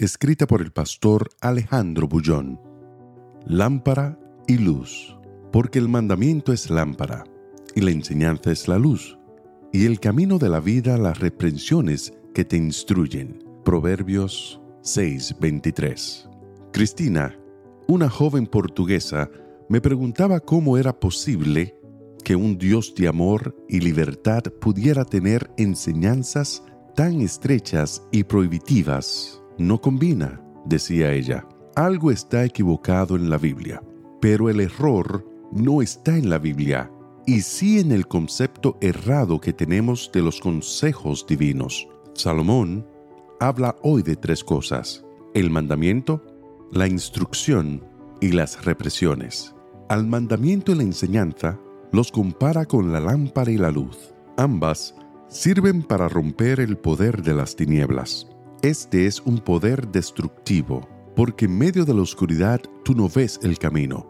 escrita por el pastor Alejandro Bullón. Lámpara y luz, porque el mandamiento es lámpara y la enseñanza es la luz, y el camino de la vida las reprensiones que te instruyen. Proverbios 6:23. Cristina, una joven portuguesa, me preguntaba cómo era posible que un Dios de amor y libertad pudiera tener enseñanzas tan estrechas y prohibitivas no combina, decía ella. Algo está equivocado en la Biblia, pero el error no está en la Biblia, y sí en el concepto errado que tenemos de los consejos divinos. Salomón habla hoy de tres cosas, el mandamiento, la instrucción y las represiones. Al mandamiento y la enseñanza los compara con la lámpara y la luz. Ambas sirven para romper el poder de las tinieblas. Este es un poder destructivo, porque en medio de la oscuridad tú no ves el camino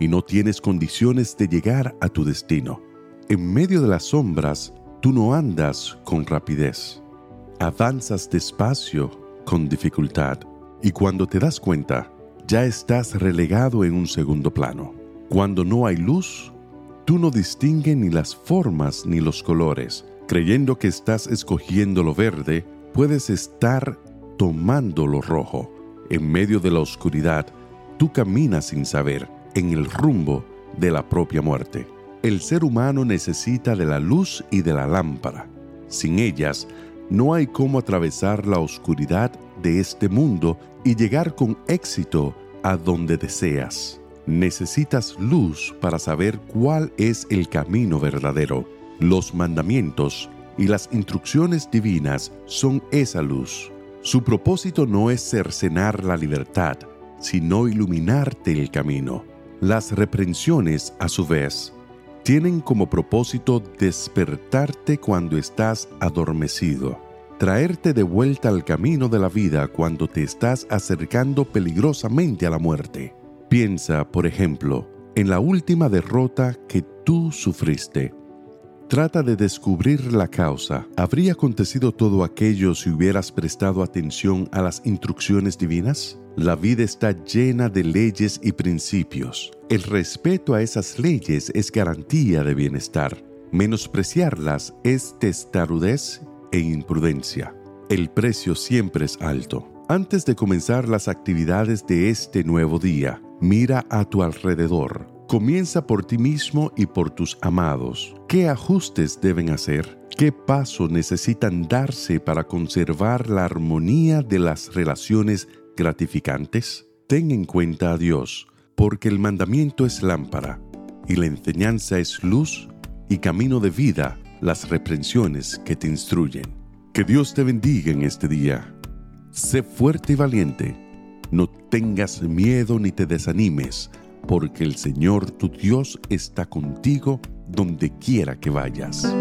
y no tienes condiciones de llegar a tu destino. En medio de las sombras tú no andas con rapidez, avanzas despacio con dificultad y cuando te das cuenta ya estás relegado en un segundo plano. Cuando no hay luz, tú no distingues ni las formas ni los colores, creyendo que estás escogiendo lo verde puedes estar tomando lo rojo. En medio de la oscuridad, tú caminas sin saber, en el rumbo de la propia muerte. El ser humano necesita de la luz y de la lámpara. Sin ellas, no hay cómo atravesar la oscuridad de este mundo y llegar con éxito a donde deseas. Necesitas luz para saber cuál es el camino verdadero. Los mandamientos y las instrucciones divinas son esa luz. Su propósito no es cercenar la libertad, sino iluminarte el camino. Las reprensiones, a su vez, tienen como propósito despertarte cuando estás adormecido, traerte de vuelta al camino de la vida cuando te estás acercando peligrosamente a la muerte. Piensa, por ejemplo, en la última derrota que tú sufriste Trata de descubrir la causa. ¿Habría acontecido todo aquello si hubieras prestado atención a las instrucciones divinas? La vida está llena de leyes y principios. El respeto a esas leyes es garantía de bienestar. Menospreciarlas es testarudez e imprudencia. El precio siempre es alto. Antes de comenzar las actividades de este nuevo día, mira a tu alrededor Comienza por ti mismo y por tus amados. ¿Qué ajustes deben hacer? ¿Qué pasos necesitan darse para conservar la armonía de las relaciones gratificantes? Ten en cuenta a Dios, porque el mandamiento es lámpara y la enseñanza es luz y camino de vida las reprensiones que te instruyen. Que Dios te bendiga en este día. Sé fuerte y valiente. No tengas miedo ni te desanimes porque el Señor tu Dios está contigo donde quiera que vayas.